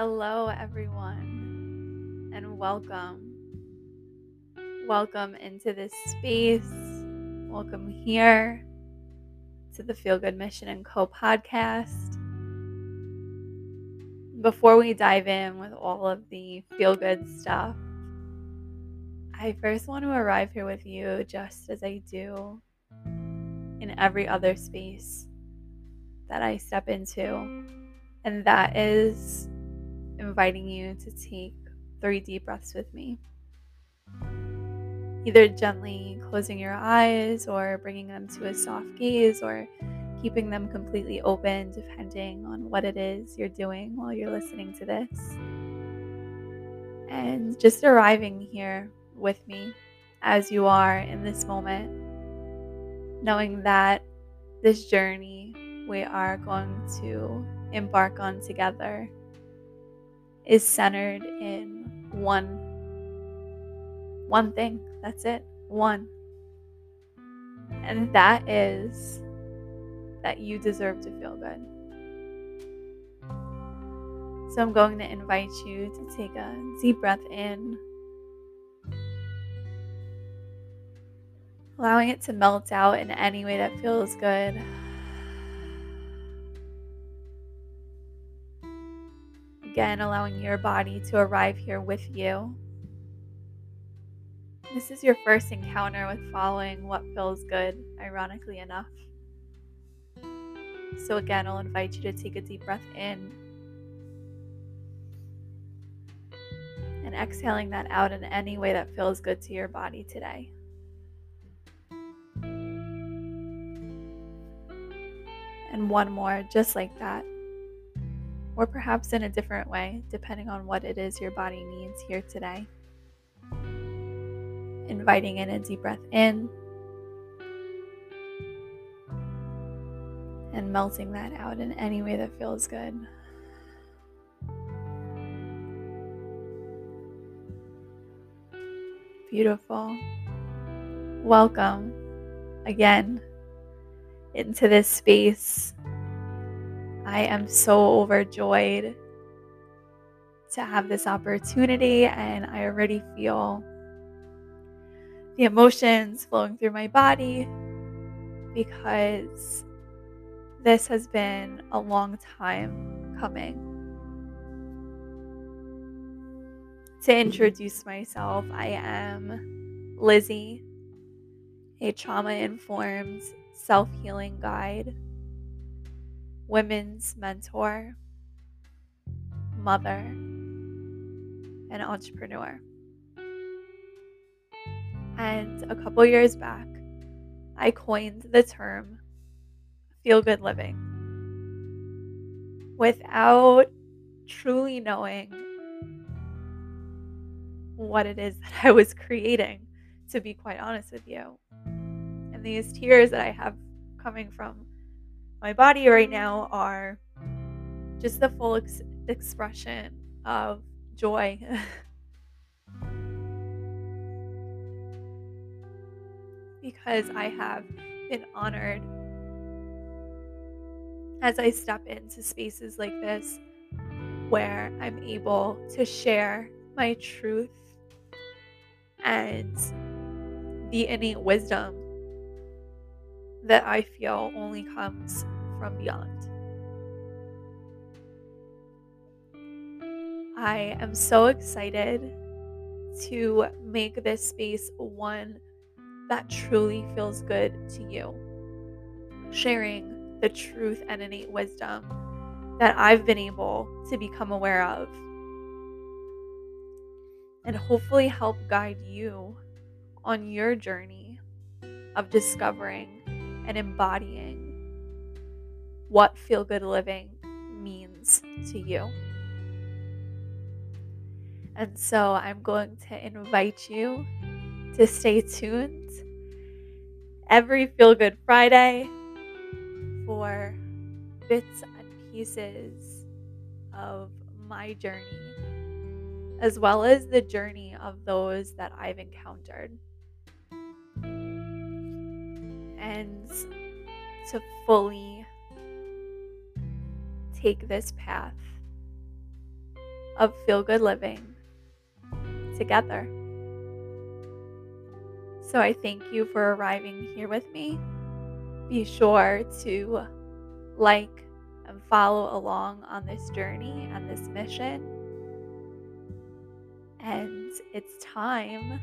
Hello, everyone, and welcome. Welcome into this space. Welcome here to the Feel Good Mission and Co podcast. Before we dive in with all of the feel good stuff, I first want to arrive here with you just as I do in every other space that I step into, and that is inviting you to take three deep breaths with me. Either gently closing your eyes or bringing them to a soft gaze or keeping them completely open depending on what it is you're doing while you're listening to this. And just arriving here with me as you are in this moment, knowing that this journey we are going to embark on together is centered in one one thing. That's it. One. And that is that you deserve to feel good. So I'm going to invite you to take a deep breath in, allowing it to melt out in any way that feels good. Again, allowing your body to arrive here with you. This is your first encounter with following what feels good, ironically enough. So, again, I'll invite you to take a deep breath in and exhaling that out in any way that feels good to your body today. And one more, just like that or perhaps in a different way, depending on what it is your body needs here today. Inviting in a deep breath in and melting that out in any way that feels good. Beautiful. Welcome again into this space I am so overjoyed to have this opportunity, and I already feel the emotions flowing through my body because this has been a long time coming. To introduce myself, I am Lizzy, a trauma informed self healing guide women's mentor, mother, and entrepreneur. And a couple years back, I coined the term feel good living without truly knowing what it is that I was creating, to be quite honest with you. And these tears that I have coming from my body right now are just the full ex- expression of joy. because I have been honored as I step into spaces like this where I'm able to share my truth and the innate wisdom that I feel only comes from beyond. I am so excited to make this space one that truly feels good to you. Sharing the truth and innate wisdom that I've been able to become aware of. And hopefully help guide you on your journey of discovering and embodying what feel good living means to you. And so I'm going to invite you to stay tuned every Feel Good Friday for bits and pieces of my journey, as well as the journey of those that I've encountered and to fully take this path of feel good living together. So I thank you for arriving here with me. Be sure to like and follow along on this journey and this mission. And it's time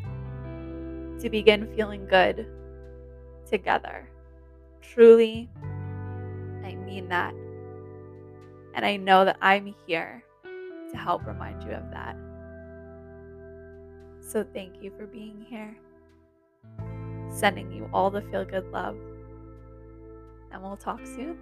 to begin feeling good together. Truly, I mean that. And I know that I'm here to help remind you of that. So thank you for being here. Sending you all the feel good love. And we'll talk soon.